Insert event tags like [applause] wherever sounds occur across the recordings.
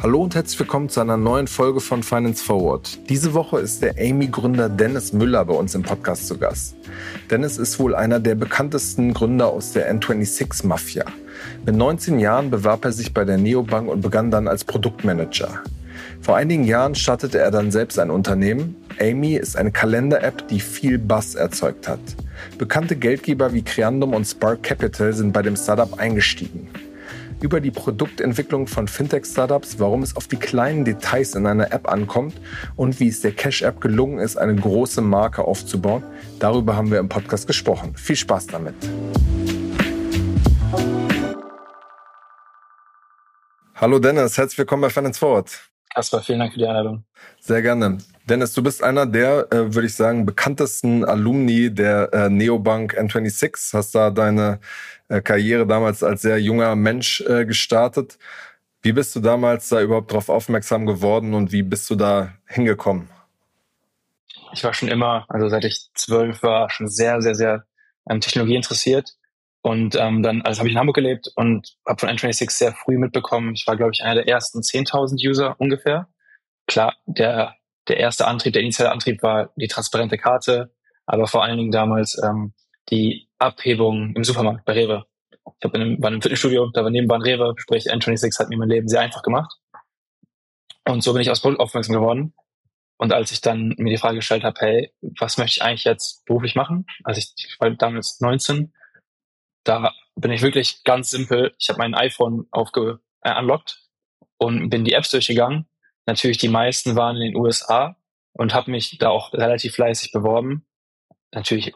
Hallo und herzlich willkommen zu einer neuen Folge von Finance Forward. Diese Woche ist der Amy-Gründer Dennis Müller bei uns im Podcast zu Gast. Dennis ist wohl einer der bekanntesten Gründer aus der N26-Mafia. Mit 19 Jahren bewarb er sich bei der Neobank und begann dann als Produktmanager. Vor einigen Jahren startete er dann selbst ein Unternehmen. Amy ist eine Kalender-App, die viel Bass erzeugt hat. Bekannte Geldgeber wie Creandum und Spark Capital sind bei dem Startup eingestiegen über die Produktentwicklung von Fintech-Startups, warum es auf die kleinen Details in einer App ankommt und wie es der Cash-App gelungen ist, eine große Marke aufzubauen. Darüber haben wir im Podcast gesprochen. Viel Spaß damit. Hallo Dennis, herzlich willkommen bei Finance Forward. Kasper, vielen Dank für die Einladung. Sehr gerne. Dennis, du bist einer der, äh, würde ich sagen, bekanntesten Alumni der äh, Neobank N26. Hast da deine äh, Karriere damals als sehr junger Mensch äh, gestartet. Wie bist du damals da überhaupt darauf aufmerksam geworden und wie bist du da hingekommen? Ich war schon immer, also seit ich zwölf war, schon sehr, sehr, sehr an Technologie interessiert. Und ähm, dann, also habe ich in Hamburg gelebt und habe von N26 sehr früh mitbekommen. Ich war, glaube ich, einer der ersten 10.000 User ungefähr. Klar, der, der erste Antrieb, der initiale Antrieb war die transparente Karte, aber vor allen Dingen damals ähm, die Abhebung im Supermarkt bei Rewe. Ich hab in einem, war in einem Fitnessstudio, da war nebenan Rewe, sprich N26 hat mir mein Leben sehr einfach gemacht. Und so bin ich aus Produkt aufmerksam geworden. Und als ich dann mir die Frage gestellt habe, hey, was möchte ich eigentlich jetzt beruflich machen? Also ich, ich war damals 19, da bin ich wirklich ganz simpel. Ich habe mein iPhone aufge äh, unlocked und bin die Apps durchgegangen. Natürlich die meisten waren in den USA und habe mich da auch relativ fleißig beworben. Natürlich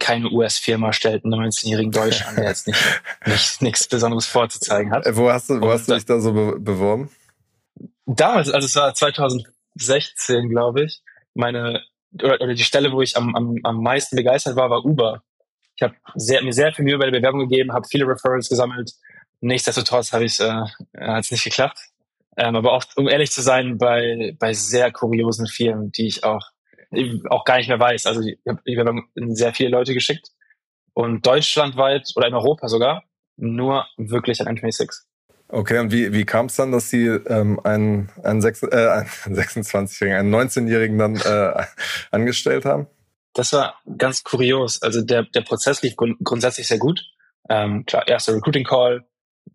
keine US-Firma stellt einen 19-jährigen Deutsch an, der jetzt nicht, [laughs] nicht nichts Besonderes vorzuzeigen hat. Wo hast du, wo hast du dich da so be beworben? Damals, also es war 2016, glaube ich. Meine oder, oder die Stelle, wo ich am, am, am meisten begeistert war, war Uber. Ich habe sehr, mir sehr viel Mühe bei der Bewerbung gegeben, habe viele Referrals gesammelt. Nichtsdestotrotz habe ich äh, hat es nicht geklappt. Ähm, aber auch, um ehrlich zu sein, bei, bei sehr kuriosen Firmen, die ich auch auch gar nicht mehr weiß. Also ich habe ich hab sehr viele Leute geschickt und deutschlandweit oder in Europa sogar nur wirklich an N26. Okay, und wie, wie kam es dann, dass Sie ähm, einen, einen, äh, einen 26-Jährigen, einen 19-Jährigen dann äh, angestellt haben? Das war ganz kurios. Also der, der Prozess lief grund grundsätzlich sehr gut. Ähm, klar, erster Recruiting Call,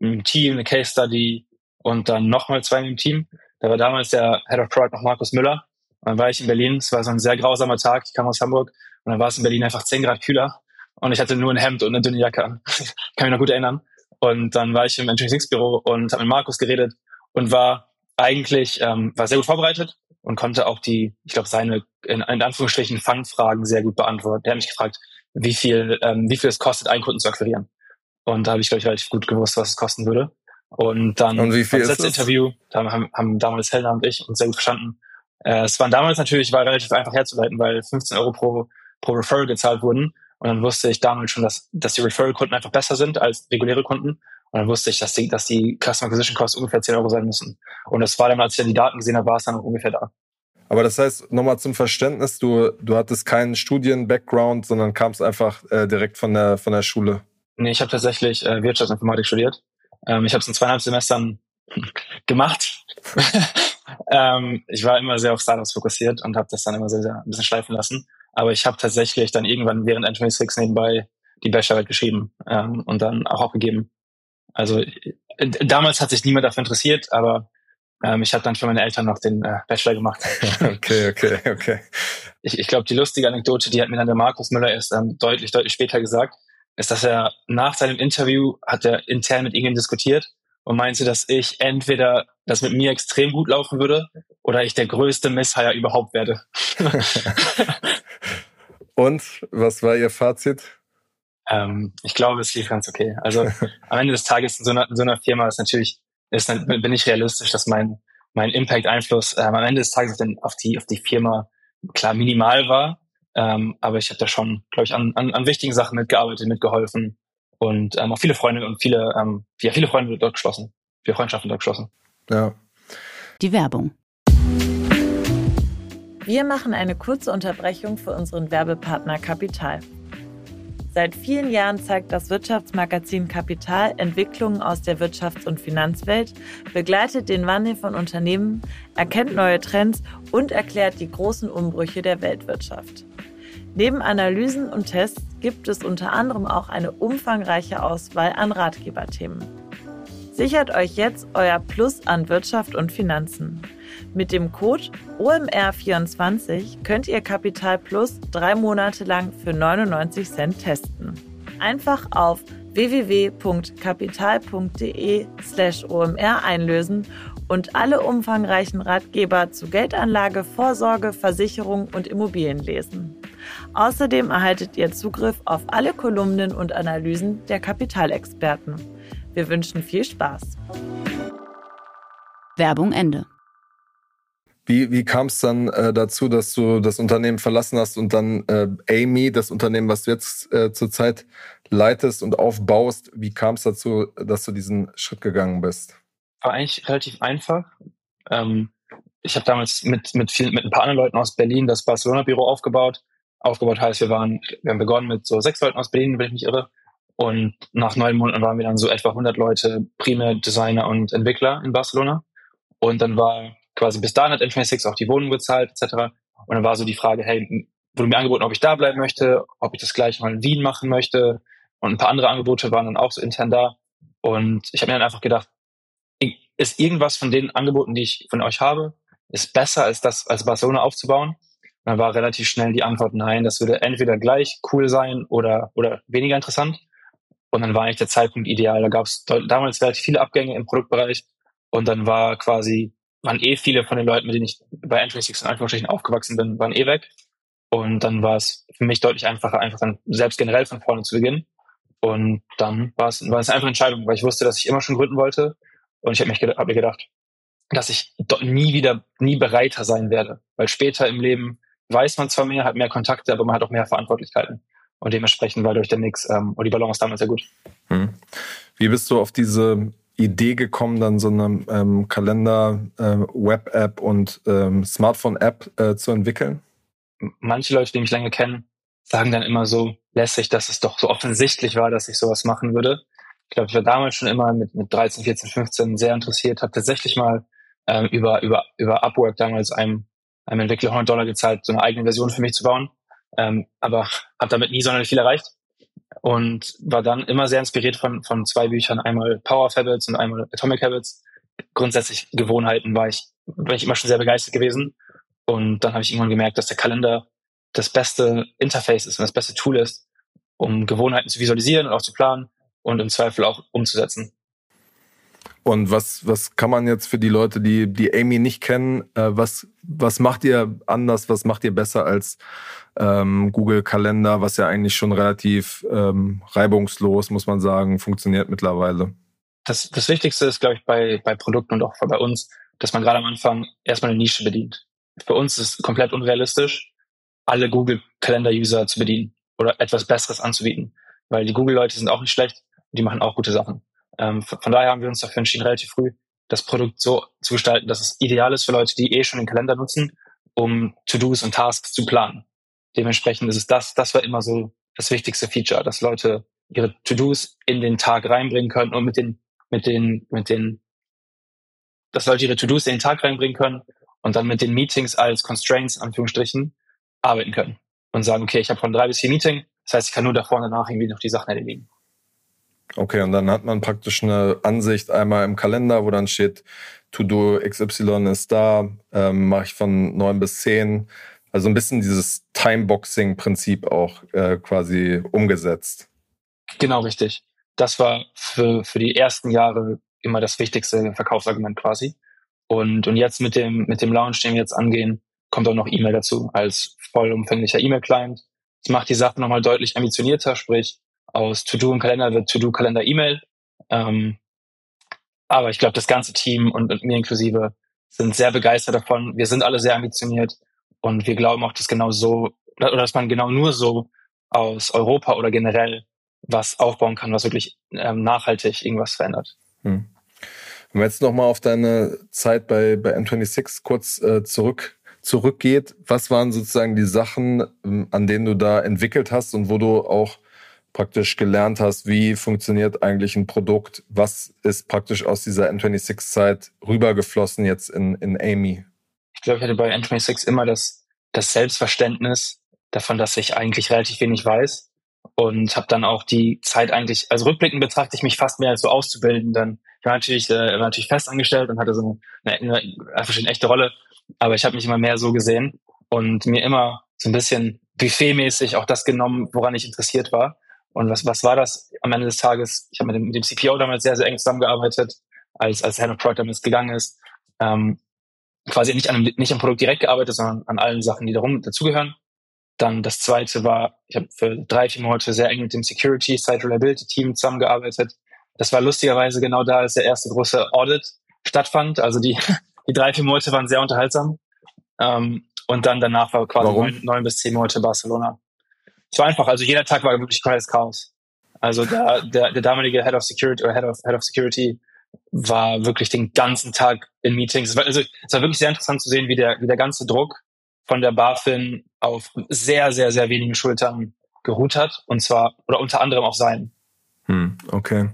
ein Team, eine Case Study und dann nochmal zwei im Team. Da war damals der Head of Product noch Markus Müller. Und dann war ich in Berlin, es war so ein sehr grausamer Tag, ich kam aus Hamburg und dann war es in Berlin einfach 10 Grad kühler und ich hatte nur ein Hemd und eine dünne Jacke an. [laughs] Kann mich noch gut erinnern. Und dann war ich im Engineering Büro und habe mit Markus geredet und war eigentlich ähm, war sehr gut vorbereitet und konnte auch die, ich glaube, seine in, in Anführungsstrichen Fangfragen sehr gut beantworten. Der hat mich gefragt, wie viel, ähm, wie viel es kostet, einen Kunden zu akquirieren. Und da habe ich, glaube ich, relativ gut gewusst, was es kosten würde. Und dann und wie viel das letzte Interview, da haben, haben damals Helena und ich uns sehr gut verstanden. Äh, es waren damals natürlich, war relativ einfach herzuleiten, weil 15 Euro pro, pro Referral gezahlt wurden. Und dann wusste ich damals schon, dass, dass die Referral-Kunden einfach besser sind als reguläre Kunden. Und dann wusste ich, dass die, dass die Customer Acquisition Costs ungefähr 10 Euro sein müssen. Und das war dann, als ich dann die Daten gesehen habe, war es dann ungefähr da. Aber das heißt, nochmal zum Verständnis, du, du hattest keinen Studien-Background, sondern kamst einfach äh, direkt von der, von der Schule. Nee, ich habe tatsächlich äh, Wirtschaftsinformatik studiert. Ähm, ich habe es in zweieinhalb Semestern [laughs] gemacht. [laughs] ähm, ich war immer sehr auf Startups fokussiert und habe das dann immer sehr, sehr ein bisschen schleifen lassen. Aber ich habe tatsächlich dann irgendwann während N26 nebenbei die Bachelorarbeit geschrieben ähm, und dann auch abgegeben. Also äh, damals hat sich niemand dafür interessiert, aber ähm, ich habe dann für meine Eltern noch den äh, Bachelor gemacht. [laughs] okay, okay, okay. Ich, ich glaube, die lustige Anekdote, die hat mir dann der Markus Müller erst ähm, deutlich, deutlich später gesagt, ist, dass er nach seinem Interview hat er intern mit irgendjemandem diskutiert und meinte, dass ich entweder das mit mir extrem gut laufen würde oder ich der größte Misshire überhaupt werde. [laughs] und was war Ihr Fazit? Ähm, ich glaube, es lief ganz okay. Also [laughs] am Ende des Tages in so einer, in so einer Firma ist natürlich, ist, bin ich realistisch, dass mein, mein Impact-Einfluss ähm, am Ende des Tages auf die, auf die Firma klar minimal war. Ähm, aber ich habe da schon, glaube ich, an, an, an wichtigen Sachen mitgearbeitet, mitgeholfen und ähm, auch viele Freunde und viele, ähm, ja, viele Freunde dort geschlossen, viele Freundschaften dort geschlossen. Ja. Die Werbung. Wir machen eine kurze Unterbrechung für unseren Werbepartner Kapital. Seit vielen Jahren zeigt das Wirtschaftsmagazin Kapital Entwicklungen aus der Wirtschafts- und Finanzwelt, begleitet den Wandel von Unternehmen, erkennt neue Trends und erklärt die großen Umbrüche der Weltwirtschaft. Neben Analysen und Tests gibt es unter anderem auch eine umfangreiche Auswahl an Ratgeberthemen. Sichert euch jetzt euer Plus an Wirtschaft und Finanzen. Mit dem Code OMR24 könnt ihr Kapital Plus drei Monate lang für 99 Cent testen. Einfach auf www.kapital.de slash OMR einlösen und alle umfangreichen Ratgeber zu Geldanlage, Vorsorge, Versicherung und Immobilien lesen. Außerdem erhaltet ihr Zugriff auf alle Kolumnen und Analysen der Kapitalexperten. Wir wünschen viel Spaß. Werbung Ende. Wie, wie kam es dann äh, dazu, dass du das Unternehmen verlassen hast und dann äh, Amy, das Unternehmen, was du jetzt äh, zurzeit leitest und aufbaust, wie kam es dazu, dass du diesen Schritt gegangen bist? War eigentlich relativ einfach. Ähm, ich habe damals mit, mit, viel, mit ein paar anderen Leuten aus Berlin das Barcelona-Büro aufgebaut. Aufgebaut heißt, wir waren, wir haben begonnen mit so sechs Leuten aus Berlin, wenn ich mich irre. Und nach neun Monaten waren wir dann so etwa 100 Leute, primär Designer und Entwickler in Barcelona. Und dann war quasi bis dahin hat N26 auch die Wohnung bezahlt, etc. Und dann war so die Frage, hey, wurde mir angeboten, ob ich da bleiben möchte, ob ich das gleich mal in Wien machen möchte. Und ein paar andere Angebote waren dann auch so intern da. Und ich habe mir dann einfach gedacht, ist irgendwas von den Angeboten, die ich von euch habe, ist besser als das, als Barcelona aufzubauen? Und dann war relativ schnell die Antwort nein, das würde entweder gleich cool sein oder, oder weniger interessant. Und dann war eigentlich der Zeitpunkt ideal. Da gab es damals relativ viele Abgänge im Produktbereich. Und dann war quasi waren eh viele von den Leuten, mit denen ich bei N26 in Anführungsstrichen aufgewachsen bin, waren eh weg. Und dann war es für mich deutlich einfacher, einfach dann selbst generell von vorne zu beginnen. Und dann war es, war es eine einfache Entscheidung, weil ich wusste, dass ich immer schon gründen wollte. Und ich habe hab mir gedacht, dass ich nie wieder, nie bereiter sein werde. Weil später im Leben weiß man zwar mehr, hat mehr Kontakte, aber man hat auch mehr Verantwortlichkeiten. Und dementsprechend war durch den Mix ähm, und die Balance damals sehr gut. Hm. Wie bist du auf diese Idee gekommen, dann so eine ähm, Kalender-Web-App äh, und ähm, Smartphone-App äh, zu entwickeln? Manche Leute, die mich lange kennen, sagen dann immer so lässig, dass es doch so offensichtlich war, dass ich sowas machen würde. Ich glaube, ich war damals schon immer mit, mit 13, 14, 15 sehr interessiert, habe tatsächlich mal ähm, über, über, über Upwork damals einem, einem Entwickler 100 Dollar gezahlt, so eine eigene Version für mich zu bauen. Ähm, aber habe damit nie sonderlich viel erreicht und war dann immer sehr inspiriert von, von zwei Büchern, einmal Power Habits und einmal Atomic Habits. Grundsätzlich Gewohnheiten war ich, war ich immer schon sehr begeistert gewesen. Und dann habe ich irgendwann gemerkt, dass der Kalender das beste Interface ist und das beste Tool ist, um Gewohnheiten zu visualisieren und auch zu planen und im Zweifel auch umzusetzen. Und was, was kann man jetzt für die Leute, die, die Amy nicht kennen, äh, was, was macht ihr anders, was macht ihr besser als ähm, Google Kalender, was ja eigentlich schon relativ ähm, reibungslos, muss man sagen, funktioniert mittlerweile? Das, das Wichtigste ist, glaube ich, bei, bei Produkten und auch bei uns, dass man gerade am Anfang erstmal eine Nische bedient. Für uns ist es komplett unrealistisch, alle Google Kalender-User zu bedienen oder etwas Besseres anzubieten, weil die Google-Leute sind auch nicht schlecht, die machen auch gute Sachen. Ähm, von daher haben wir uns dafür entschieden, relativ früh das Produkt so zu gestalten, dass es ideal ist für Leute, die eh schon den Kalender nutzen, um To-Dos und Tasks zu planen. Dementsprechend ist es das, das war immer so das wichtigste Feature, dass Leute ihre To-Dos in den Tag reinbringen können und mit den, mit den, mit den, dass Leute ihre To-Dos in den Tag reinbringen können und dann mit den Meetings als Constraints, Anführungsstrichen, arbeiten können und sagen, okay, ich habe von drei bis vier Meeting, das heißt, ich kann nur davor und danach irgendwie noch die Sachen erledigen. Okay, und dann hat man praktisch eine Ansicht einmal im Kalender, wo dann steht, To-Do XY ist da, ähm, mache ich von neun bis zehn. Also ein bisschen dieses Timeboxing-Prinzip auch äh, quasi umgesetzt. Genau, richtig. Das war für, für die ersten Jahre immer das wichtigste Verkaufsargument quasi. Und, und jetzt mit dem, mit dem Launch, den wir jetzt angehen, kommt auch noch E-Mail dazu als vollumfänglicher E-Mail-Client. Das macht die Sache nochmal deutlich ambitionierter, sprich, aus To-Do und Kalender wird To-Do, Kalender, E-Mail. Ähm, aber ich glaube, das ganze Team und, und mir inklusive sind sehr begeistert davon. Wir sind alle sehr ambitioniert und wir glauben auch, dass genau so oder dass man genau nur so aus Europa oder generell was aufbauen kann, was wirklich ähm, nachhaltig irgendwas verändert. Hm. Wenn man jetzt nochmal auf deine Zeit bei, bei M26 kurz äh, zurück, zurückgeht, was waren sozusagen die Sachen, ähm, an denen du da entwickelt hast und wo du auch praktisch gelernt hast, wie funktioniert eigentlich ein Produkt, was ist praktisch aus dieser N26-Zeit rübergeflossen jetzt in, in Amy? Ich glaube, ich hatte bei N26 immer das, das Selbstverständnis davon, dass ich eigentlich relativ wenig weiß und habe dann auch die Zeit eigentlich, also rückblickend betrachte ich mich fast mehr als so auszubilden. Dann ich war natürlich, äh, war natürlich festangestellt und hatte so eine, eine, einfach eine echte Rolle, aber ich habe mich immer mehr so gesehen und mir immer so ein bisschen buffetmäßig auch das genommen, woran ich interessiert war. Und was, was war das am Ende des Tages? Ich habe mit dem, mit dem CPO damals sehr, sehr eng zusammengearbeitet, als, als of Product damals gegangen ist. Ähm, quasi nicht an, einem, nicht am Produkt direkt gearbeitet, sondern an allen Sachen, die darum dazugehören. Dann das zweite war, ich habe für drei, vier Monate sehr eng mit dem Security Site Reliability Team zusammengearbeitet. Das war lustigerweise genau da, als der erste große Audit stattfand. Also die, [laughs] die drei, vier Monate waren sehr unterhaltsam. Ähm, und dann danach war quasi neun, neun bis zehn Monate Barcelona es war einfach, also jeder Tag war wirklich komplettes Chaos. Also der, der, der damalige Head of Security oder Head of, Head of Security war wirklich den ganzen Tag in Meetings. Es war, also, es war wirklich sehr interessant zu sehen, wie der, wie der ganze Druck von der BaFin auf sehr, sehr, sehr wenigen Schultern geruht hat. Und zwar, oder unter anderem auf seinen. Hm, okay.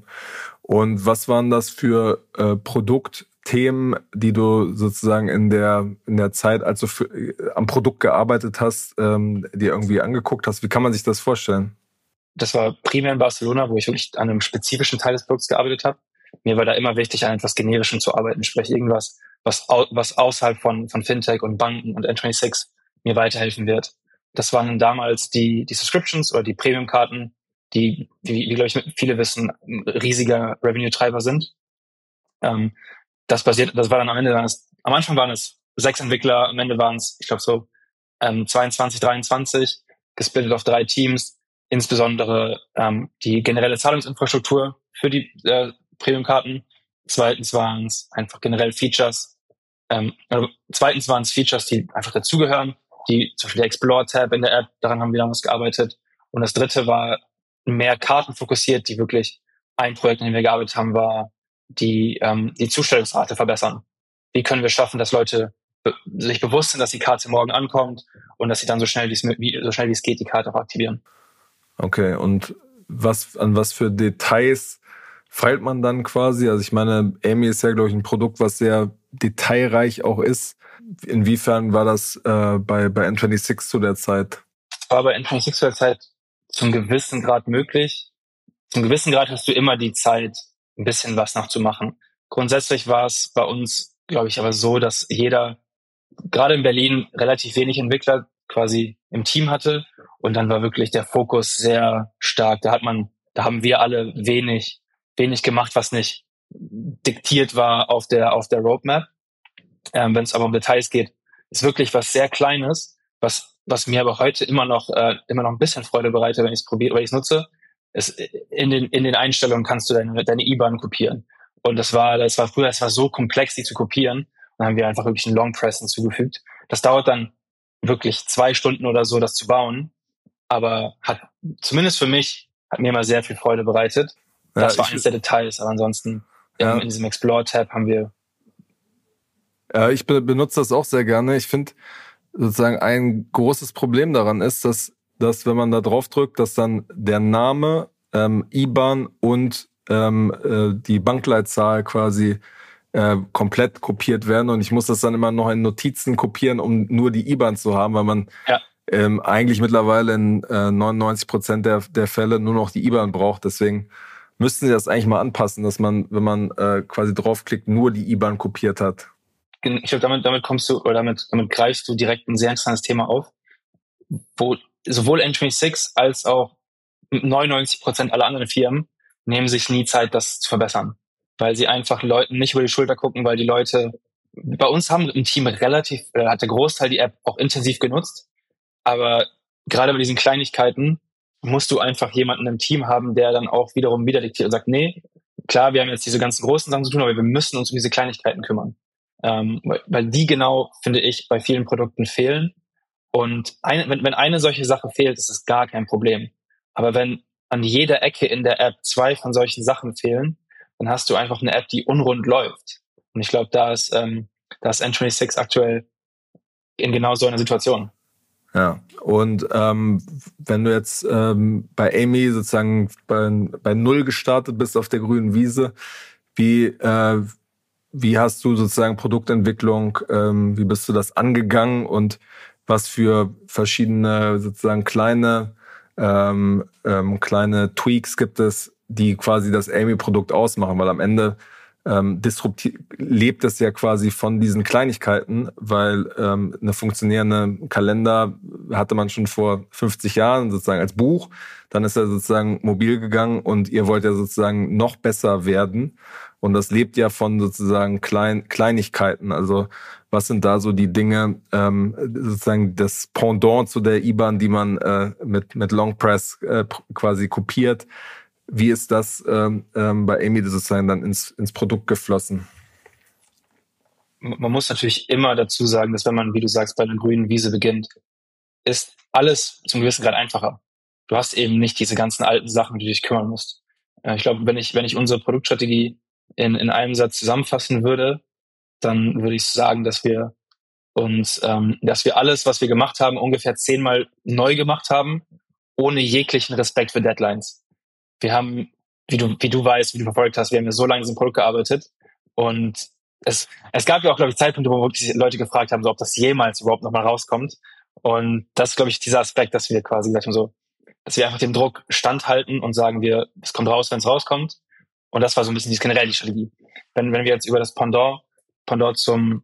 Und was waren das für äh, Produkt, Themen, die du sozusagen in der, in der Zeit, als du für, äh, am Produkt gearbeitet hast, ähm, dir irgendwie angeguckt hast? Wie kann man sich das vorstellen? Das war primär in Barcelona, wo ich wirklich an einem spezifischen Teil des Produkts gearbeitet habe. Mir war da immer wichtig, an etwas Generischem zu arbeiten, sprich irgendwas, was, au was außerhalb von, von Fintech und Banken und N26 mir weiterhelfen wird. Das waren damals die, die Subscriptions oder die Premium-Karten, die, wie, wie glaube ich viele wissen, riesiger Revenue-Treiber sind. Ähm, das basiert, das war dann am Ende, es, am Anfang waren es sechs Entwickler, am Ende waren es, ich glaube so ähm, 22, 23, gesplittet auf drei Teams, insbesondere ähm, die generelle Zahlungsinfrastruktur für die äh, Premium-Karten. Zweitens waren es einfach generell Features. Ähm, also zweitens waren es Features, die einfach dazugehören, die zum Beispiel der Explore-Tab in der App, daran haben wir damals gearbeitet. Und das dritte war mehr Karten fokussiert, die wirklich ein Projekt, an dem wir gearbeitet haben, war die, ähm, die Zustellungsrate verbessern? Wie können wir schaffen, dass Leute be sich bewusst sind, dass die Karte morgen ankommt und dass sie dann so schnell wie so schnell wie es geht die Karte auch aktivieren? Okay, und was, an was für Details feilt man dann quasi? Also ich meine, Amy ist ja, glaube ich, ein Produkt, was sehr detailreich auch ist. Inwiefern war das äh, bei, bei N26 zu der Zeit? War bei N26 zu der Zeit zum gewissen Grad möglich. Zum gewissen Grad hast du immer die Zeit, ein bisschen was noch zu machen. Grundsätzlich war es bei uns, glaube ich, aber so, dass jeder, gerade in Berlin, relativ wenig Entwickler quasi im Team hatte. Und dann war wirklich der Fokus sehr stark. Da hat man, da haben wir alle wenig, wenig gemacht, was nicht diktiert war auf der, auf der Roadmap. Ähm, Wenn es aber um Details geht, ist wirklich was sehr Kleines, was, was mir aber heute immer noch, äh, immer noch ein bisschen Freude bereitet, wenn ich es probiere, weil ich es nutze, es, in den, in den Einstellungen kannst du deine, deine IBAN kopieren. Und das war, das war früher, es war so komplex, die zu kopieren. Dann haben wir einfach wirklich einen Long Press hinzugefügt. Das dauert dann wirklich zwei Stunden oder so, das zu bauen. Aber hat, zumindest für mich, hat mir immer sehr viel Freude bereitet. Das ja, war eines der Details, aber ansonsten ja. in diesem Explore-Tab haben wir. Ja, ich benutze das auch sehr gerne. Ich finde sozusagen ein großes Problem daran ist, dass dass wenn man da drauf drückt, dass dann der Name, ähm, IBAN und ähm, äh, die Bankleitzahl quasi äh, komplett kopiert werden und ich muss das dann immer noch in Notizen kopieren, um nur die IBAN zu haben, weil man ja. ähm, eigentlich mittlerweile in äh, 99 Prozent der, der Fälle nur noch die IBAN braucht. Deswegen müssten sie das eigentlich mal anpassen, dass man, wenn man äh, quasi draufklickt, nur die IBAN kopiert hat. Ich glaube, damit, damit kommst du oder damit, damit greifst du direkt ein sehr interessantes Thema auf, wo sowohl N26 als auch 99 Prozent aller anderen Firmen nehmen sich nie Zeit, das zu verbessern, weil sie einfach Leuten nicht über die Schulter gucken, weil die Leute bei uns haben im Team relativ, äh, hat der Großteil die App auch intensiv genutzt, aber gerade bei diesen Kleinigkeiten musst du einfach jemanden im Team haben, der dann auch wiederum wieder diktiert und sagt, nee, klar, wir haben jetzt diese ganzen großen Sachen zu tun, aber wir müssen uns um diese Kleinigkeiten kümmern. Ähm, weil die genau, finde ich, bei vielen Produkten fehlen und eine, wenn, wenn eine solche Sache fehlt, ist es gar kein Problem. Aber wenn an jeder Ecke in der App zwei von solchen Sachen fehlen, dann hast du einfach eine App, die unrund läuft. Und ich glaube, da ist, ähm, da ist N26 aktuell in genau so einer Situation. Ja, und ähm, wenn du jetzt ähm, bei Amy sozusagen bei, bei Null gestartet bist auf der grünen Wiese, wie, äh, wie hast du sozusagen Produktentwicklung, ähm, wie bist du das angegangen und was für verschiedene sozusagen kleine, ähm, ähm, kleine Tweaks gibt es, die quasi das Amy-Produkt ausmachen? Weil am Ende ähm, disruptiv lebt es ja quasi von diesen Kleinigkeiten, weil ähm, eine funktionierende Kalender hatte man schon vor 50 Jahren sozusagen als Buch. Dann ist er sozusagen mobil gegangen und ihr wollt ja sozusagen noch besser werden. Und das lebt ja von sozusagen Klein Kleinigkeiten. Also was sind da so die Dinge, ähm, sozusagen das Pendant zu der IBAN, die man äh, mit, mit Long Press äh, quasi kopiert? Wie ist das ähm, ähm, bei Amy sozusagen dann ins, ins Produkt geflossen? Man muss natürlich immer dazu sagen, dass wenn man, wie du sagst, bei einer grünen Wiese beginnt, ist alles zum gewissen Grad einfacher. Du hast eben nicht diese ganzen alten Sachen, die du dich kümmern musst. Äh, ich glaube, wenn ich, wenn ich unsere Produktstrategie in, in einem Satz zusammenfassen würde, dann würde ich sagen, dass wir uns, ähm, dass wir alles, was wir gemacht haben, ungefähr zehnmal neu gemacht haben, ohne jeglichen Respekt für Deadlines wir haben, wie du, wie du weißt, wie du verfolgt hast, wir haben ja so lange in diesem Produkt gearbeitet und es, es gab ja auch, glaube ich, Zeitpunkte, wo wirklich Leute gefragt haben, so, ob das jemals überhaupt nochmal rauskommt. Und das ist, glaube ich, dieser Aspekt, dass wir quasi gesagt haben, so, dass wir einfach dem Druck standhalten und sagen wir, es kommt raus, wenn es rauskommt. Und das war so ein bisschen die, generell die Strategie. Wenn, wenn wir jetzt über das Pendant, Pendant zum,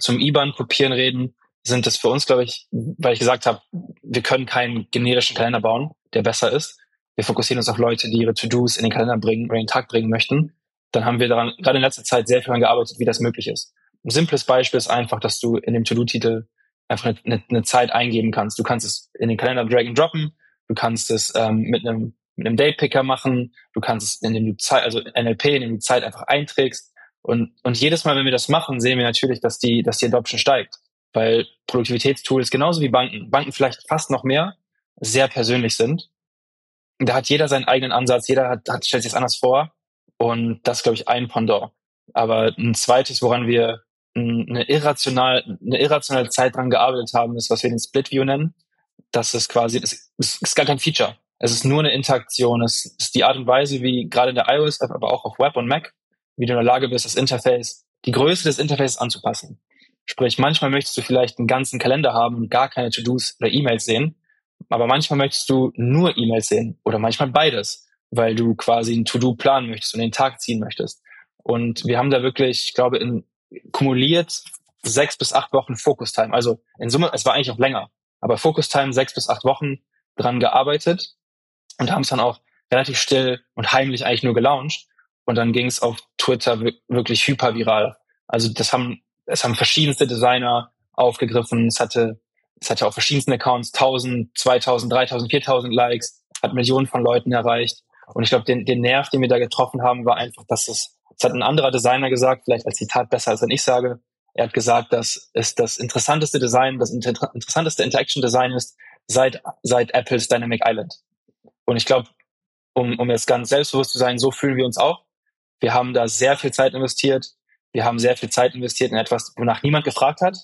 zum IBAN kopieren reden, sind das für uns, glaube ich, weil ich gesagt habe, wir können keinen generischen Kalender bauen, der besser ist, wir fokussieren uns auf Leute, die ihre To-Dos in den Kalender bringen in den Tag bringen möchten, dann haben wir daran gerade in letzter Zeit sehr viel daran gearbeitet, wie das möglich ist. Ein simples Beispiel ist einfach, dass du in dem To-Do-Titel einfach eine, eine, Zeit eingeben kannst. Du kannst es in den Kalender drag and droppen, du kannst es ähm, mit einem mit einem Date-Picker machen, du kannst es, indem du Zeit, also NLP, indem du Zeit einfach einträgst. Und, und jedes Mal, wenn wir das machen, sehen wir natürlich, dass die, dass die Adoption steigt. Weil Produktivitätstools genauso wie Banken, Banken vielleicht fast noch mehr, sehr persönlich sind da hat jeder seinen eigenen Ansatz, jeder hat, hat stellt sich das anders vor. Und das ist, glaube ich, ein Pendant. Aber ein zweites, woran wir eine, irrational, eine irrationale Zeit dran gearbeitet haben, ist, was wir den Split View nennen. Das ist quasi, das ist gar kein Feature. Es ist nur eine Interaktion. Es ist die Art und Weise, wie gerade in der iOS-App, aber auch auf Web und Mac, wie du in der Lage bist, das Interface, die Größe des Interfaces anzupassen. Sprich, manchmal möchtest du vielleicht einen ganzen Kalender haben und gar keine To-Dos oder E-Mails sehen. Aber manchmal möchtest du nur E-Mails sehen oder manchmal beides, weil du quasi ein To-Do planen möchtest und den Tag ziehen möchtest. Und wir haben da wirklich, ich glaube, in, kumuliert sechs bis acht Wochen Focus-Time. Also in Summe, es war eigentlich auch länger, aber Focus-Time sechs bis acht Wochen dran gearbeitet und haben es dann auch relativ still und heimlich eigentlich nur gelauncht. Und dann ging es auf Twitter wirklich hyperviral. Also das haben, es haben verschiedenste Designer aufgegriffen. Es hatte es hatte auf verschiedensten Accounts 1000, 2000, 3000, 4000 Likes, hat Millionen von Leuten erreicht. Und ich glaube, den, den Nerv, den wir da getroffen haben, war einfach, dass es, es hat ein anderer Designer gesagt, vielleicht als Zitat besser als wenn ich sage. Er hat gesagt, dass es das interessanteste Design, das inter interessanteste Interaction Design ist seit, seit Apples Dynamic Island. Und ich glaube, um, um jetzt ganz selbstbewusst zu sein, so fühlen wir uns auch. Wir haben da sehr viel Zeit investiert. Wir haben sehr viel Zeit investiert in etwas, wonach niemand gefragt hat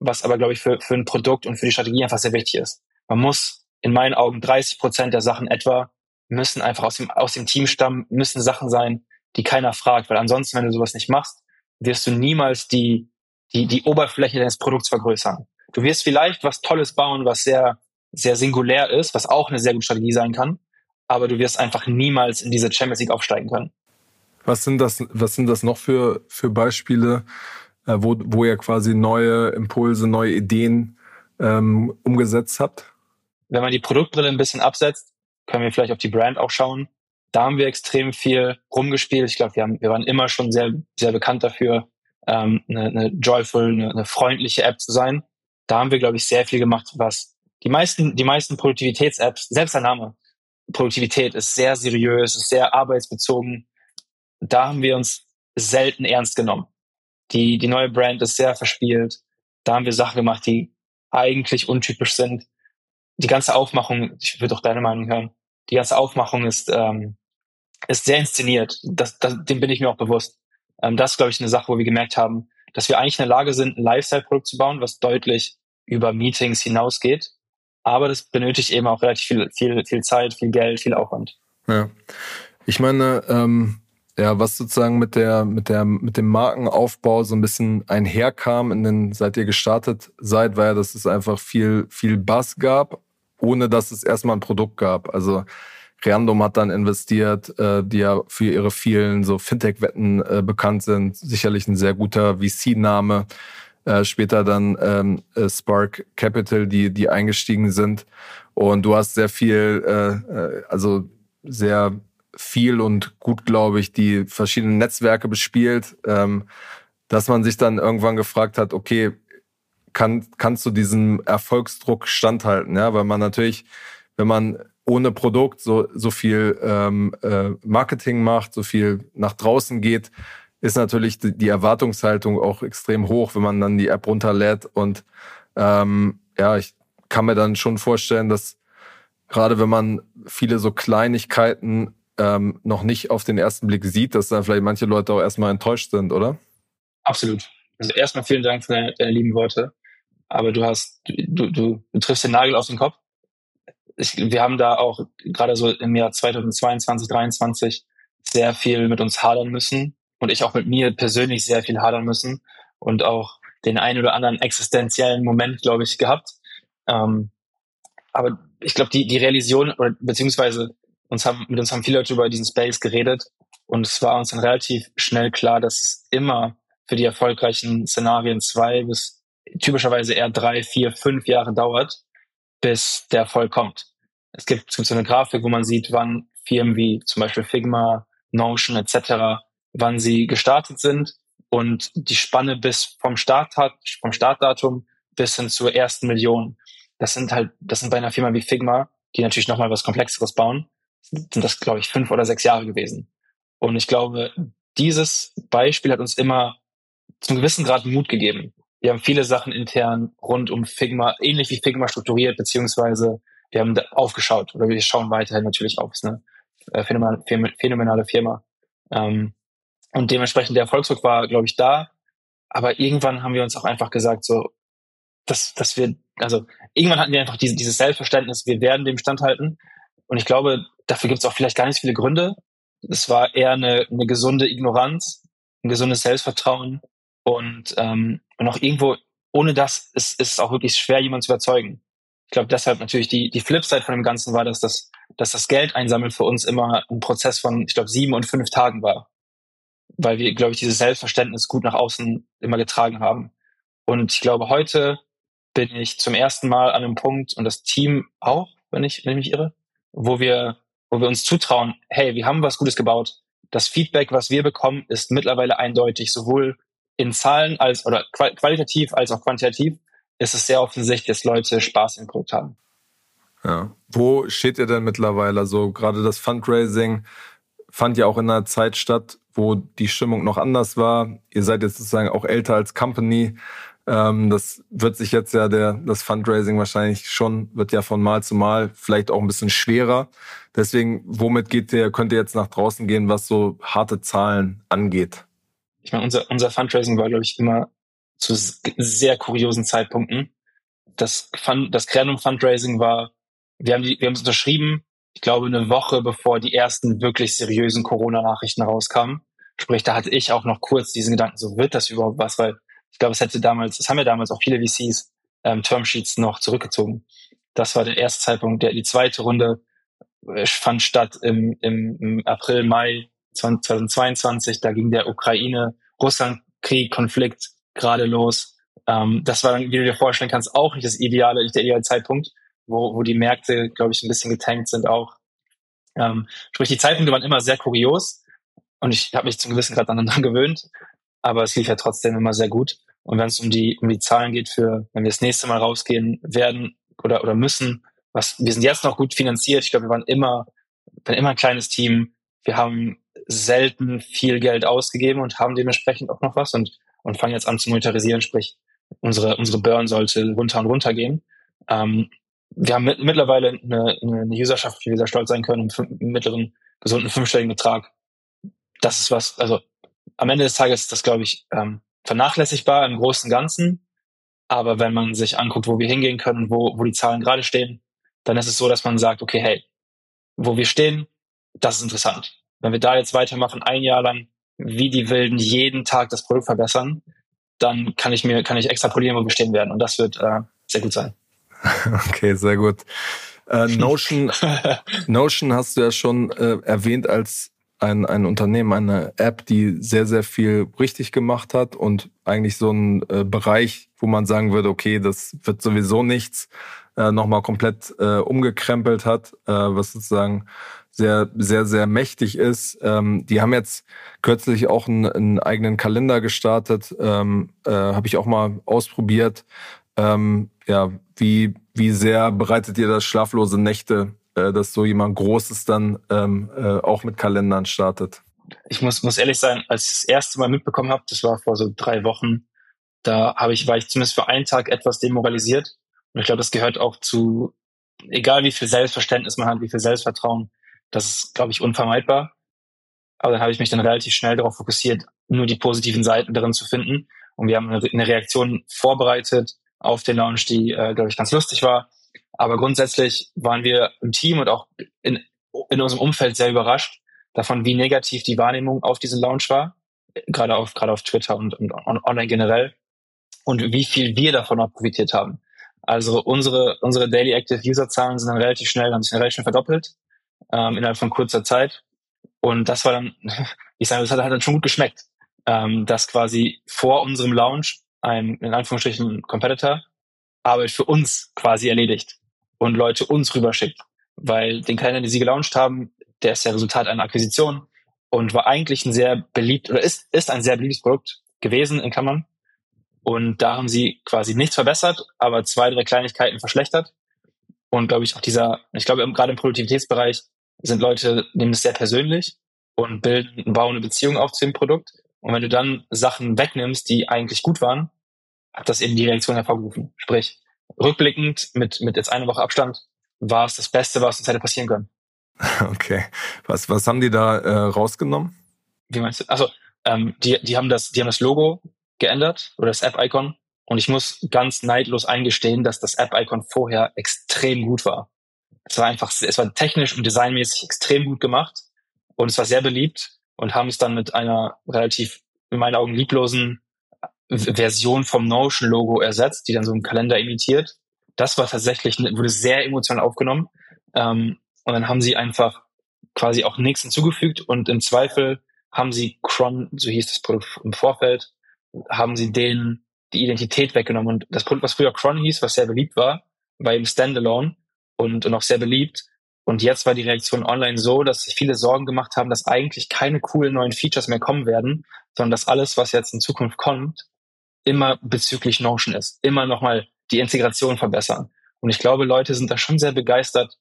was aber, glaube ich, für, für ein Produkt und für die Strategie einfach sehr wichtig ist. Man muss in meinen Augen 30 Prozent der Sachen etwa müssen einfach aus dem, aus dem Team stammen, müssen Sachen sein, die keiner fragt, weil ansonsten, wenn du sowas nicht machst, wirst du niemals die, die, die Oberfläche deines Produkts vergrößern. Du wirst vielleicht was Tolles bauen, was sehr, sehr singulär ist, was auch eine sehr gute Strategie sein kann, aber du wirst einfach niemals in diese Champions League aufsteigen können. Was sind das, was sind das noch für, für Beispiele, äh, wo, wo ihr quasi neue Impulse, neue Ideen ähm, umgesetzt habt? Wenn man die Produktbrille ein bisschen absetzt, können wir vielleicht auf die Brand auch schauen. Da haben wir extrem viel rumgespielt. Ich glaube, wir, haben, wir waren immer schon sehr, sehr bekannt dafür, ähm, eine, eine joyful, eine, eine freundliche App zu sein. Da haben wir, glaube ich, sehr viel gemacht, was die meisten, die meisten Produktivitäts-Apps, selbst der Name, Produktivität ist sehr seriös, ist sehr arbeitsbezogen. Da haben wir uns selten ernst genommen. Die, die neue Brand ist sehr verspielt. Da haben wir Sachen gemacht, die eigentlich untypisch sind. Die ganze Aufmachung, ich würde auch deine Meinung hören, die ganze Aufmachung ist, ähm, ist sehr inszeniert. Das, das, dem bin ich mir auch bewusst. Ähm, das ist, glaube ich, eine Sache, wo wir gemerkt haben, dass wir eigentlich in der Lage sind, ein Lifestyle-Produkt zu bauen, was deutlich über Meetings hinausgeht aber das benötigt eben auch relativ viel, viel, viel Zeit, viel Geld, viel Aufwand. Ja. Ich meine, ähm, ja, was sozusagen mit der, mit der, mit dem Markenaufbau so ein bisschen einherkam, in den, seit ihr gestartet seid, war ja, dass es einfach viel, viel Bass gab, ohne dass es erstmal ein Produkt gab. Also Reandom hat dann investiert, äh, die ja für ihre vielen so Fintech-Wetten äh, bekannt sind. Sicherlich ein sehr guter VC-Name. Äh, später dann ähm, äh, Spark Capital, die, die eingestiegen sind. Und du hast sehr viel, äh, äh also sehr viel und gut, glaube ich, die verschiedenen Netzwerke bespielt, ähm, dass man sich dann irgendwann gefragt hat, okay, kann, kannst du diesem Erfolgsdruck standhalten? Ja, weil man natürlich, wenn man ohne Produkt so, so viel ähm, äh, Marketing macht, so viel nach draußen geht, ist natürlich die, die Erwartungshaltung auch extrem hoch, wenn man dann die App runterlädt. Und ähm, ja, ich kann mir dann schon vorstellen, dass gerade wenn man viele so Kleinigkeiten ähm, noch nicht auf den ersten Blick sieht, dass dann vielleicht manche Leute auch erstmal enttäuscht sind, oder? Absolut. Also erstmal vielen Dank für deine, deine lieben Worte. Aber du hast, du, du, du triffst den Nagel auf den Kopf. Ich, wir haben da auch gerade so im Jahr 2022, 2023 sehr viel mit uns hadern müssen und ich auch mit mir persönlich sehr viel hadern müssen und auch den einen oder anderen existenziellen Moment, glaube ich, gehabt. Ähm, aber ich glaube, die, die Realisation oder beziehungsweise uns haben, mit uns haben viele Leute über diesen Space geredet und es war uns dann relativ schnell klar, dass es immer für die erfolgreichen Szenarien zwei bis typischerweise eher drei, vier, fünf Jahre dauert, bis der Erfolg kommt. Es gibt, es gibt so eine Grafik, wo man sieht, wann Firmen wie zum Beispiel Figma, Notion etc., wann sie gestartet sind und die Spanne bis vom Start hat, vom Startdatum bis hin zur ersten Million. Das sind halt, das sind bei einer Firma wie Figma, die natürlich nochmal was Komplexeres bauen, sind das, glaube ich, fünf oder sechs Jahre gewesen. Und ich glaube, dieses Beispiel hat uns immer zum gewissen Grad Mut gegeben. Wir haben viele Sachen intern rund um Figma, ähnlich wie Figma strukturiert, beziehungsweise wir haben aufgeschaut oder wir schauen weiterhin natürlich auf. Ist eine phänomenale Firma. Ähm, und dementsprechend der Erfolgsdruck war, glaube ich, da. Aber irgendwann haben wir uns auch einfach gesagt, so, dass, dass wir, also irgendwann hatten wir einfach diese, dieses Selbstverständnis, wir werden dem standhalten. Und ich glaube, dafür gibt es auch vielleicht gar nicht so viele Gründe. Es war eher eine, eine gesunde Ignoranz, ein gesundes Selbstvertrauen und, ähm, und auch irgendwo, ohne das ist, ist es auch wirklich schwer, jemanden zu überzeugen. Ich glaube, deshalb natürlich die, die Flipside von dem Ganzen war, dass das, dass das Geld einsammeln für uns immer ein Prozess von, ich glaube, sieben und fünf Tagen war. Weil wir, glaube ich, dieses Selbstverständnis gut nach außen immer getragen haben. Und ich glaube, heute bin ich zum ersten Mal an einem Punkt und das Team auch, wenn ich, wenn ich mich irre, wo wir, wo wir uns zutrauen, hey, wir haben was Gutes gebaut. Das Feedback, was wir bekommen, ist mittlerweile eindeutig, sowohl in Zahlen als oder qualitativ als auch quantitativ ist es sehr offensichtlich, dass Leute Spaß im Produkt haben. Ja. Wo steht ihr denn mittlerweile? So gerade das Fundraising fand ja auch in einer Zeit statt, wo die Stimmung noch anders war. Ihr seid jetzt sozusagen auch älter als Company. Ähm, das wird sich jetzt ja der, das Fundraising wahrscheinlich schon, wird ja von Mal zu Mal vielleicht auch ein bisschen schwerer. Deswegen, womit geht ihr, könnt ihr jetzt nach draußen gehen, was so harte Zahlen angeht? Ich meine, unser, unser Fundraising war, glaube ich, immer zu sehr kuriosen Zeitpunkten. Das, Fund, das Krenum Fundraising war, wir haben, die, wir haben es unterschrieben, ich glaube, eine Woche bevor die ersten wirklich seriösen Corona-Nachrichten rauskamen. Sprich, da hatte ich auch noch kurz diesen Gedanken, so wird das überhaupt was, weil ich glaube, es hätte damals, es haben ja damals auch viele VCs ähm, Termsheets noch zurückgezogen. Das war der erste Zeitpunkt. Der, die zweite Runde äh, fand statt im, im, April, Mai 2022. Da ging der Ukraine-Russland-Krieg, Konflikt gerade los. Ähm, das war dann, wie du dir vorstellen kannst, auch nicht das ideale, nicht der ideale Zeitpunkt, wo, wo die Märkte, glaube ich, ein bisschen getankt sind auch. Ähm, sprich, die Zeitpunkte waren immer sehr kurios und ich habe mich zum gewissen Grad daran [laughs] gewöhnt aber es lief ja trotzdem immer sehr gut. Und wenn es um die, um die Zahlen geht für, wenn wir das nächste Mal rausgehen werden oder, oder müssen, was, wir sind jetzt noch gut finanziert. Ich glaube, wir waren immer, waren immer ein kleines Team. Wir haben selten viel Geld ausgegeben und haben dementsprechend auch noch was und, und fangen jetzt an zu monetarisieren, sprich, unsere, unsere Burn sollte runter und runter gehen. Ähm, wir haben mit, mittlerweile eine, eine Userschaft, wie wir sehr stolz sein können, im mittleren, gesunden fünfstelligen Betrag. Das ist was, also am Ende des Tages ist das, glaube ich, ähm, vernachlässigbar im Großen und Ganzen. Aber wenn man sich anguckt, wo wir hingehen können, wo, wo die Zahlen gerade stehen, dann ist es so, dass man sagt, okay, hey, wo wir stehen, das ist interessant. Wenn wir da jetzt weitermachen, ein Jahr lang, wie die Wilden jeden Tag das Produkt verbessern, dann kann ich mir, kann ich extrapolieren, wo wir stehen werden. Und das wird äh, sehr gut sein. [laughs] Okay, sehr gut. Äh, Notion, [laughs] Notion hast du ja schon äh, erwähnt als ein, ein Unternehmen, eine App, die sehr, sehr viel richtig gemacht hat und eigentlich so ein äh, Bereich, wo man sagen würde, okay, das wird sowieso nichts, äh, nochmal komplett äh, umgekrempelt hat, äh, was sozusagen sehr, sehr, sehr mächtig ist. Ähm, die haben jetzt kürzlich auch einen, einen eigenen Kalender gestartet, ähm, äh, habe ich auch mal ausprobiert. Ähm, ja, wie, wie sehr bereitet ihr das schlaflose Nächte dass so jemand Großes dann ähm, äh, auch mit Kalendern startet? Ich muss, muss ehrlich sein, als ich das erste Mal mitbekommen habe, das war vor so drei Wochen, da habe ich, war ich zumindest für einen Tag etwas demoralisiert. Und ich glaube, das gehört auch zu, egal wie viel Selbstverständnis man hat, wie viel Selbstvertrauen, das ist, glaube ich, unvermeidbar. Aber dann habe ich mich dann relativ schnell darauf fokussiert, nur die positiven Seiten darin zu finden. Und wir haben eine Reaktion vorbereitet auf den Launch, die, äh, glaube ich, ganz lustig war. Aber grundsätzlich waren wir im Team und auch in, in unserem Umfeld sehr überrascht davon, wie negativ die Wahrnehmung auf diesen Launch war, gerade auf, gerade auf Twitter und, und online generell und wie viel wir davon auch profitiert haben. Also unsere, unsere Daily Active User Zahlen sind dann relativ schnell, haben sich relativ schnell verdoppelt, ähm, innerhalb von kurzer Zeit. Und das war dann, [laughs] ich sage, das hat, hat dann schon gut geschmeckt, ähm, dass quasi vor unserem Launch ein, in Anführungsstrichen, Competitor Arbeit für uns quasi erledigt und Leute uns rüberschickt. Weil den Kalender, den sie gelauncht haben, der ist ja Resultat einer Akquisition und war eigentlich ein sehr beliebt oder ist, ist ein sehr beliebtes Produkt gewesen in Klammern. Und da haben sie quasi nichts verbessert, aber zwei, drei Kleinigkeiten verschlechtert. Und glaube ich auch dieser, ich glaube gerade im Produktivitätsbereich sind Leute, nehmen es sehr persönlich und bilden, bauen eine Beziehung auf zu dem Produkt. Und wenn du dann Sachen wegnimmst, die eigentlich gut waren, hat das eben die Reaktion hervorgerufen. Sprich, rückblickend mit, mit jetzt einer Woche Abstand war es das Beste, was uns hätte passieren können. [laughs] Okay. Was, was haben die da äh, rausgenommen? Wie meinst du? Also, ähm, die, die haben das, die haben das Logo geändert oder das App-Icon. Und ich muss ganz neidlos eingestehen, dass das App-Icon vorher extrem gut war. Es war einfach, es war technisch und designmäßig extrem gut gemacht und es war sehr beliebt und haben es dann mit einer relativ, in meinen Augen, lieblosen Version vom Notion-Logo ersetzt, die dann so einen Kalender imitiert. Das war tatsächlich, wurde sehr emotional aufgenommen. Ähm, und dann haben sie einfach quasi auch nichts hinzugefügt und im Zweifel haben sie Cron, so hieß das Produkt im Vorfeld, haben sie denen die Identität weggenommen. Und das Produkt, was früher Cron hieß, was sehr beliebt war, war eben Standalone und, und auch sehr beliebt. Und jetzt war die Reaktion online so, dass sich viele Sorgen gemacht haben, dass eigentlich keine coolen neuen Features mehr kommen werden, sondern dass alles, was jetzt in Zukunft kommt, immer bezüglich Notion ist. Immer nochmal die Integration verbessern. Und ich glaube, Leute sind da schon sehr begeistert,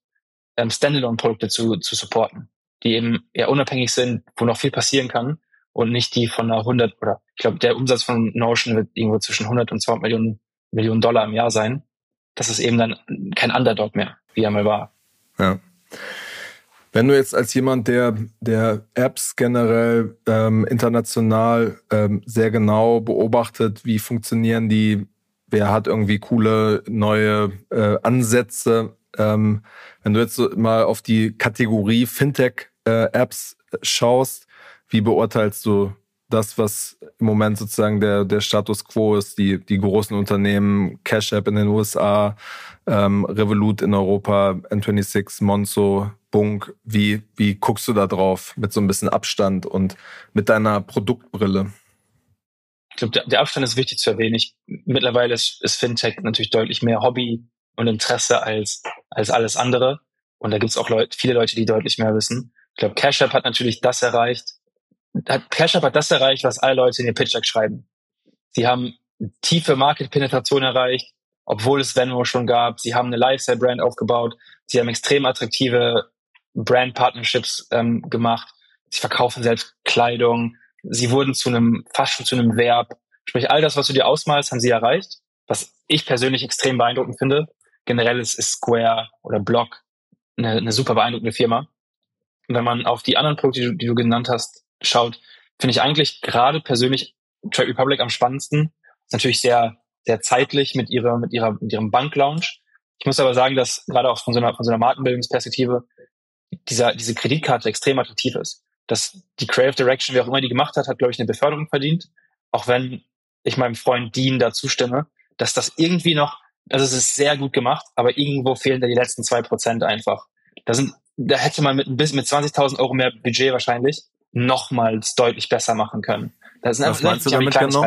ähm, Standalone-Produkte zu, zu supporten, die eben eher unabhängig sind, wo noch viel passieren kann und nicht die von einer 100 oder ich glaube, der Umsatz von Notion wird irgendwo zwischen 100 und 200 Millionen, Millionen Dollar im Jahr sein. Das ist eben dann kein Underdog mehr, wie er mal war. Ja. Wenn du jetzt als jemand, der, der Apps generell ähm, international ähm, sehr genau beobachtet, wie funktionieren die, wer hat irgendwie coole neue äh, Ansätze, ähm, wenn du jetzt so mal auf die Kategorie Fintech-Apps äh, schaust, wie beurteilst du das, was im Moment sozusagen der, der Status quo ist, die, die großen Unternehmen, Cash App in den USA, ähm, Revolut in Europa, N26, Monzo, Bunk, wie, wie guckst du da drauf mit so ein bisschen Abstand und mit deiner Produktbrille? Ich glaube, der, Abstand ist wichtig zu erwähnen. Ich, mittlerweile ist, ist Fintech natürlich deutlich mehr Hobby und Interesse als, als alles andere. Und da gibt es auch Leute, viele Leute, die deutlich mehr wissen. Ich glaube, Cash App hat natürlich das erreicht, hat, Cash App hat das erreicht, was alle Leute in ihr Pitch Deck schreiben. Sie haben tiefe Market-Penetration erreicht, obwohl es Venmo schon gab. Sie haben eine Lifestyle-Brand aufgebaut. Sie haben extrem attraktive Brand-Partnerships ähm, gemacht. Sie verkaufen selbst Kleidung. Sie wurden zu einem, fast schon zu einem Verb. Sprich, all das, was du dir ausmalst, haben sie erreicht. Was ich persönlich extrem beeindruckend finde. Generell ist, ist Square oder Block eine, eine super beeindruckende Firma. Und wenn man auf die anderen Produkte, die du, die du genannt hast, schaut, finde ich eigentlich gerade persönlich Trade Republic am spannendsten. Ist natürlich sehr, sehr zeitlich mit ihrer, mit ihrer, mit ihrem Banklaunch. Ich muss aber sagen, dass gerade auch von so einer, von so einer Markenbildungsperspektive dieser, diese Kreditkarte extrem attraktiv ist. Dass die Creative Direction, wer auch immer die gemacht hat, hat, glaube ich, eine Beförderung verdient. Auch wenn ich meinem Freund Dean da zustimme, dass das irgendwie noch, also es ist sehr gut gemacht, aber irgendwo fehlen da die letzten zwei Prozent einfach. Da sind, da hätte man mit ein bisschen, mit 20.000 Euro mehr Budget wahrscheinlich nochmals deutlich besser machen können. Das sind Was meinst du damit genau?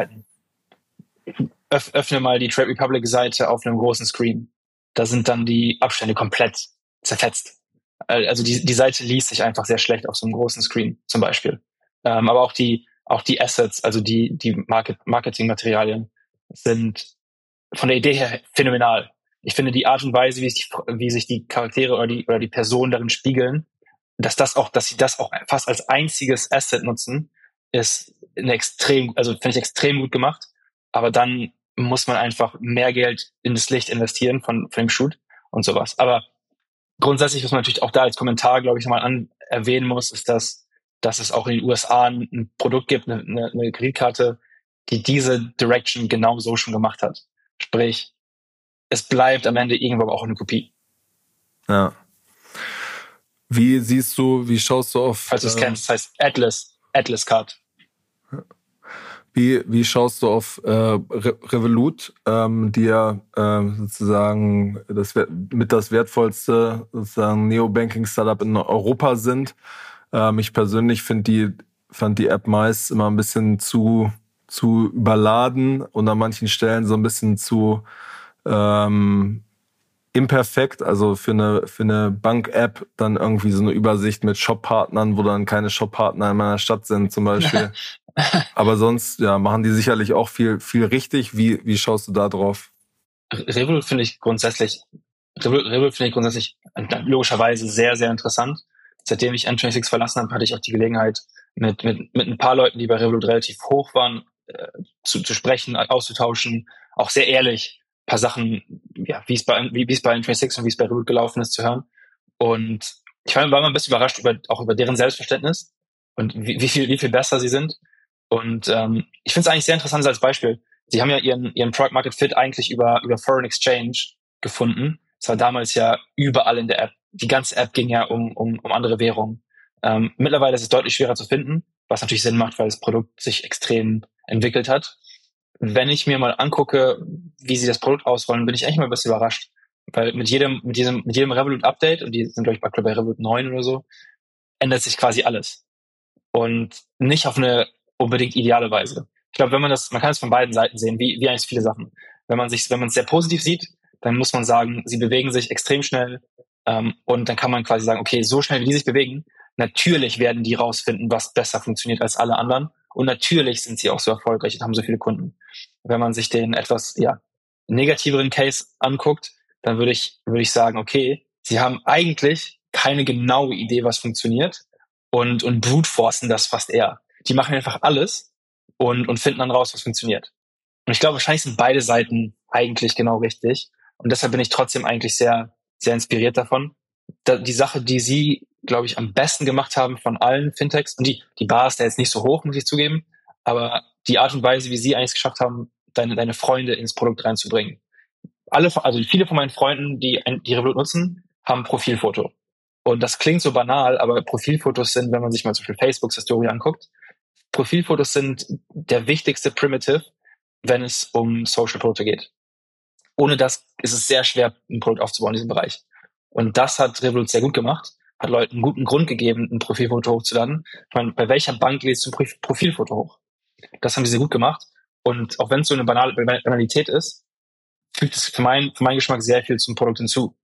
Öff, öffne mal die Trade Republic Seite auf einem großen Screen. Da sind dann die Abstände komplett zerfetzt. Also die, die Seite liest sich einfach sehr schlecht auf so einem großen Screen zum Beispiel. Ähm, aber auch die, auch die Assets, also die, die Market, Marketingmaterialien sind von der Idee her phänomenal. Ich finde die Art und Weise, wie sich die, wie sich die Charaktere oder die, oder die Personen darin spiegeln, dass das auch, dass sie das auch fast als einziges Asset nutzen, ist eine extrem, also finde ich extrem gut gemacht. Aber dann muss man einfach mehr Geld in das Licht investieren von, von dem Shoot und sowas. Aber grundsätzlich, was man natürlich auch da als Kommentar, glaube ich, nochmal an erwähnen muss, ist, dass, dass es auch in den USA ein, ein Produkt gibt, eine, eine, eine Kreditkarte, die diese Direction genau so schon gemacht hat. Sprich, es bleibt am Ende irgendwo aber auch eine Kopie. Ja. Wie siehst du, wie schaust du auf. Falls du es äh, kennst, das heißt Atlas, Atlas Card. Wie, wie schaust du auf äh, Re Revolut, ähm, die ja äh, sozusagen das, mit das wertvollste sozusagen Neo-Banking-Startup in Europa sind? Ähm, ich persönlich finde die, fand die App meist immer ein bisschen zu, zu überladen und an manchen Stellen so ein bisschen zu ähm, imperfekt, also für eine, für eine Bank-App dann irgendwie so eine Übersicht mit Shop-Partnern, wo dann keine Shop-Partner in meiner Stadt sind zum Beispiel. [laughs] Aber sonst, ja, machen die sicherlich auch viel, viel richtig. Wie, wie schaust du da drauf? Revolut finde ich grundsätzlich, Revolut, Revolut finde ich grundsätzlich logischerweise sehr, sehr interessant. Seitdem ich N26 verlassen habe, hatte ich auch die Gelegenheit, mit, mit, mit ein paar Leuten, die bei Revolut relativ hoch waren, äh, zu, zu sprechen, auszutauschen, auch sehr ehrlich paar Sachen, ja, wie es bei, wie, wie es bei N26 und wie es bei Revolut gelaufen ist, zu hören. Und ich war, war mal ein bisschen überrascht über, auch über deren Selbstverständnis und wie, wie viel, wie viel besser sie sind. Und ähm, ich finde es eigentlich sehr interessant als Beispiel. Sie haben ja ihren, ihren Product Market Fit eigentlich über, über Foreign Exchange gefunden. Das war damals ja überall in der App. Die ganze App ging ja um, um, um andere Währungen. Ähm, mittlerweile ist es deutlich schwerer zu finden, was natürlich Sinn macht, weil das Produkt sich extrem entwickelt hat wenn ich mir mal angucke, wie sie das Produkt ausrollen, bin ich eigentlich mal ein bisschen überrascht. Weil mit jedem, mit diesem, mit jedem Revolut-Update, und die sind, glaube ich, bei Revolut 9 oder so, ändert sich quasi alles. Und nicht auf eine unbedingt ideale Weise. Ich glaube, wenn man das, man kann es von beiden Seiten sehen, wie, wie eigentlich viele Sachen. Wenn man sich, wenn man es sehr positiv sieht, dann muss man sagen, sie bewegen sich extrem schnell, ähm, und dann kann man quasi sagen, okay, so schnell wie die sich bewegen, natürlich werden die rausfinden, was besser funktioniert als alle anderen. Und natürlich sind sie auch so erfolgreich und haben so viele Kunden. Wenn man sich den etwas ja, negativeren Case anguckt, dann würde ich, würde ich sagen, okay, sie haben eigentlich keine genaue Idee, was funktioniert und, und brute forcen das fast eher. Die machen einfach alles und, und finden dann raus, was funktioniert. Und ich glaube, wahrscheinlich sind beide Seiten eigentlich genau richtig. Und deshalb bin ich trotzdem eigentlich sehr, sehr inspiriert davon. Da, die Sache, die Sie glaube ich, am besten gemacht haben von allen Fintechs. Und die, die Bar ist da jetzt nicht so hoch, muss ich zugeben. Aber die Art und Weise, wie sie eigentlich geschafft haben, deine, deine Freunde ins Produkt reinzubringen. Alle, also viele von meinen Freunden, die, die Revolut nutzen, haben Profilfoto. Und das klingt so banal, aber Profilfotos sind, wenn man sich mal zum Beispiel Facebooks Historie anguckt, Profilfotos sind der wichtigste Primitive, wenn es um Social Produkte geht. Ohne das ist es sehr schwer, ein Produkt aufzubauen in diesem Bereich. Und das hat Revolut sehr gut gemacht hat Leuten einen guten Grund gegeben, ein Profilfoto hochzuladen. Ich meine, bei welcher Bank lädst du ein Profilfoto hoch? Das haben sie sehr gut gemacht. Und auch wenn es so eine banale Banalität ist, fügt es für, mein, für meinen Geschmack sehr viel zum Produkt hinzu.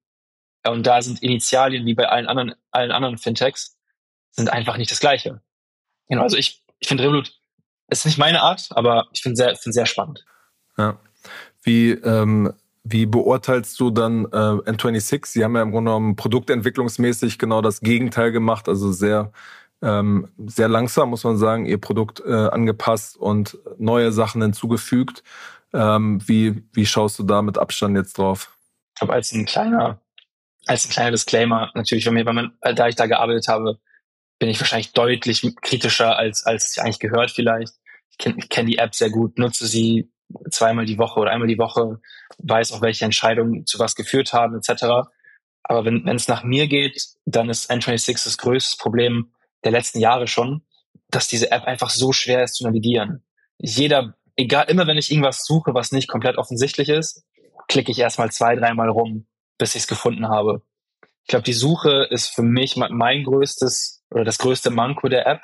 Und da sind Initialien wie bei allen anderen, allen anderen Fintechs, sind einfach nicht das Gleiche. Genau, also ich, ich finde Revolut ist nicht meine Art, aber ich finde sehr, finde sehr spannend. Ja. Wie, ähm, wie beurteilst du dann äh, N26? Sie haben ja im Grunde genommen produktentwicklungsmäßig genau das Gegenteil gemacht, also sehr ähm, sehr langsam, muss man sagen, ihr Produkt äh, angepasst und neue Sachen hinzugefügt. Ähm, wie, wie schaust du da mit Abstand jetzt drauf? Ich glaube, als ein kleiner, als ein kleiner Disclaimer, natürlich, wenn, mir, wenn man, da ich da gearbeitet habe, bin ich wahrscheinlich deutlich kritischer, als, als eigentlich gehört vielleicht. Ich kenne kenn die App sehr gut, nutze sie zweimal die Woche oder einmal die Woche, weiß auch, welche Entscheidungen zu was geführt haben, etc. Aber wenn es nach mir geht, dann ist N26 das größte Problem der letzten Jahre schon, dass diese App einfach so schwer ist zu navigieren. Jeder, egal, immer wenn ich irgendwas suche, was nicht komplett offensichtlich ist, klicke ich erstmal zwei, dreimal rum, bis ich es gefunden habe. Ich glaube, die Suche ist für mich mein größtes oder das größte Manko der App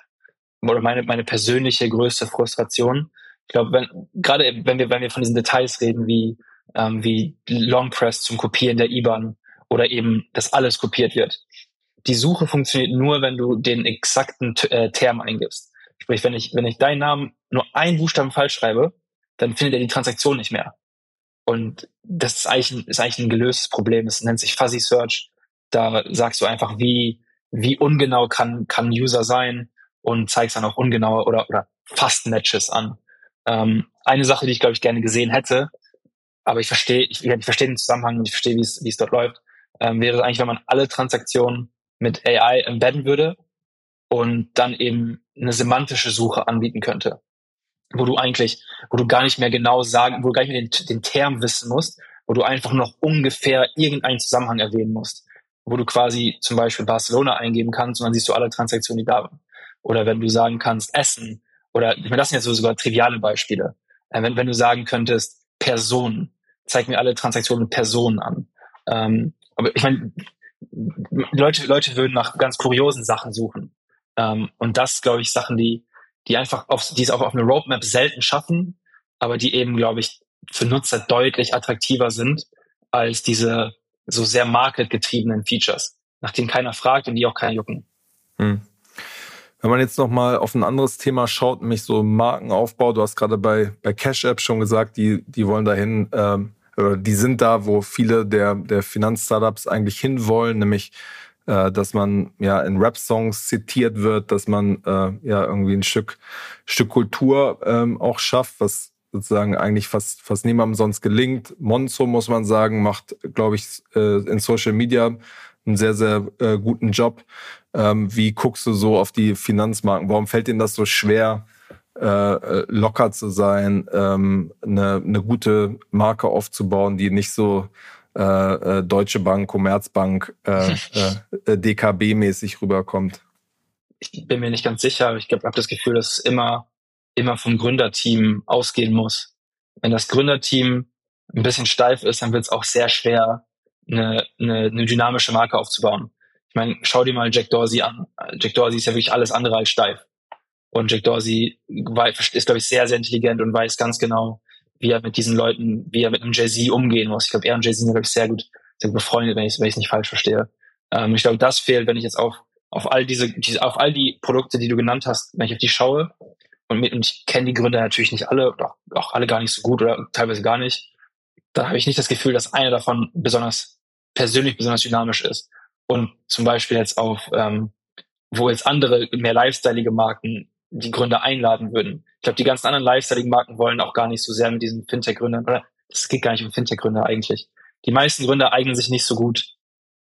oder meine, meine persönliche größte Frustration. Ich glaube, wenn, gerade wenn wir, wenn wir von diesen Details reden, wie, ähm, wie Long Press zum Kopieren der IBAN oder eben, dass alles kopiert wird. Die Suche funktioniert nur, wenn du den exakten äh, Term eingibst. Sprich, wenn ich, wenn ich deinen Namen nur einen Buchstaben falsch schreibe, dann findet er die Transaktion nicht mehr. Und das ist eigentlich, ist eigentlich ein gelöstes Problem. Es nennt sich Fuzzy Search. Da sagst du einfach, wie, wie ungenau kann, kann User sein und zeigst dann auch ungenaue oder, oder fast Matches an. Ähm, eine Sache, die ich, glaube ich, gerne gesehen hätte, aber ich verstehe, ich, ich verstehe den Zusammenhang und ich verstehe, wie es, wie es dort läuft, ähm, wäre eigentlich, wenn man alle Transaktionen mit AI embedden würde und dann eben eine semantische Suche anbieten könnte wo du eigentlich, wo du gar nicht mehr genau sagen, wo du gar nicht mehr den, den Term wissen musst, wo du einfach noch ungefähr irgendeinen Zusammenhang erwähnen musst, wo du quasi zum Beispiel Barcelona eingeben kannst und dann siehst du alle Transaktionen, die da waren. Oder wenn du sagen kannst Essen oder ich meine, das sind jetzt so sogar triviale Beispiele. Äh, wenn, wenn du sagen könntest Personen, zeig mir alle Transaktionen mit Personen an. Ähm, aber ich meine, Leute, Leute würden nach ganz kuriosen Sachen suchen. Ähm, und das, glaube ich, Sachen, die die einfach auf, die es auch auf einer Roadmap selten schaffen, aber die eben, glaube ich, für Nutzer deutlich attraktiver sind als diese so sehr marketgetriebenen Features, nach denen keiner fragt und die auch keiner jucken. Hm. Wenn man jetzt noch mal auf ein anderes Thema schaut, nämlich so Markenaufbau, du hast gerade bei, bei Cash App schon gesagt, die, die wollen dahin, ähm, oder die sind da, wo viele der, der Finanzstartups eigentlich hinwollen, nämlich äh, dass man ja in Rap-Songs zitiert wird, dass man äh, ja irgendwie ein Stück, Stück Kultur ähm, auch schafft, was sozusagen eigentlich fast, fast niemandem sonst gelingt. Monzo, muss man sagen, macht, glaube ich, äh, in Social Media einen sehr, sehr äh, guten Job. Ähm, wie guckst du so auf die Finanzmarken? Warum fällt dir das so schwer, äh, locker zu sein, ähm, eine, eine gute Marke aufzubauen, die nicht so äh, Deutsche Bank, Commerzbank, äh, [laughs] äh, DKB-mäßig rüberkommt. Ich bin mir nicht ganz sicher, ich habe das Gefühl, dass es immer, immer vom Gründerteam ausgehen muss. Wenn das Gründerteam ein bisschen steif ist, dann wird es auch sehr schwer, eine, eine, eine dynamische Marke aufzubauen. Ich meine, schau dir mal Jack Dorsey an. Jack Dorsey ist ja wirklich alles andere als steif. Und Jack Dorsey ist, glaube ich, sehr, sehr intelligent und weiß ganz genau, wie er mit diesen Leuten, wie er mit einem Jay-Z umgehen muss. Ich glaube, er und Jay-Z sind, glaube ich, sehr gut, sehr befreundet, wenn ich es nicht falsch verstehe. Ähm, ich glaube, das fehlt, wenn ich jetzt auf, auf all diese, auf all die Produkte, die du genannt hast, wenn ich auf die schaue, und, mit, und ich kenne die Gründer natürlich nicht alle, oder auch alle gar nicht so gut oder teilweise gar nicht, da habe ich nicht das Gefühl, dass einer davon besonders persönlich besonders dynamisch ist. Und zum Beispiel jetzt auf, ähm, wo jetzt andere mehr lifestyleige Marken die Gründer einladen würden. Ich glaube, die ganzen anderen Lifestyle-Marken wollen auch gar nicht so sehr mit diesen Fintech-Gründern, oder es geht gar nicht um Fintech-Gründer eigentlich. Die meisten Gründer eignen sich nicht so gut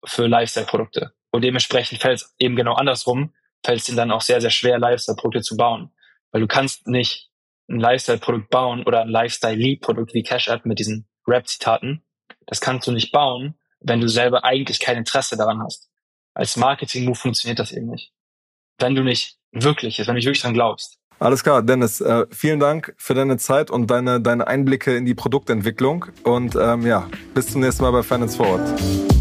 für Lifestyle-Produkte. Und dementsprechend fällt es eben genau andersrum, fällt es ihnen dann auch sehr, sehr schwer, Lifestyle-Produkte zu bauen. Weil du kannst nicht ein Lifestyle-Produkt bauen oder ein Lifestyle-Lead-Produkt wie Cash App mit diesen Rap-Zitaten. Das kannst du nicht bauen, wenn du selber eigentlich kein Interesse daran hast. Als Marketing-Move funktioniert das eben nicht. Wenn du nicht wirklich wenn du nicht wirklich dran glaubst. Alles klar, Dennis, äh, vielen Dank für deine Zeit und deine, deine Einblicke in die Produktentwicklung. Und ähm, ja, bis zum nächsten Mal bei Finance Forward.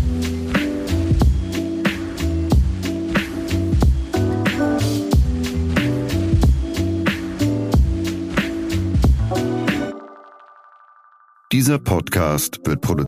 Dieser Podcast wird produziert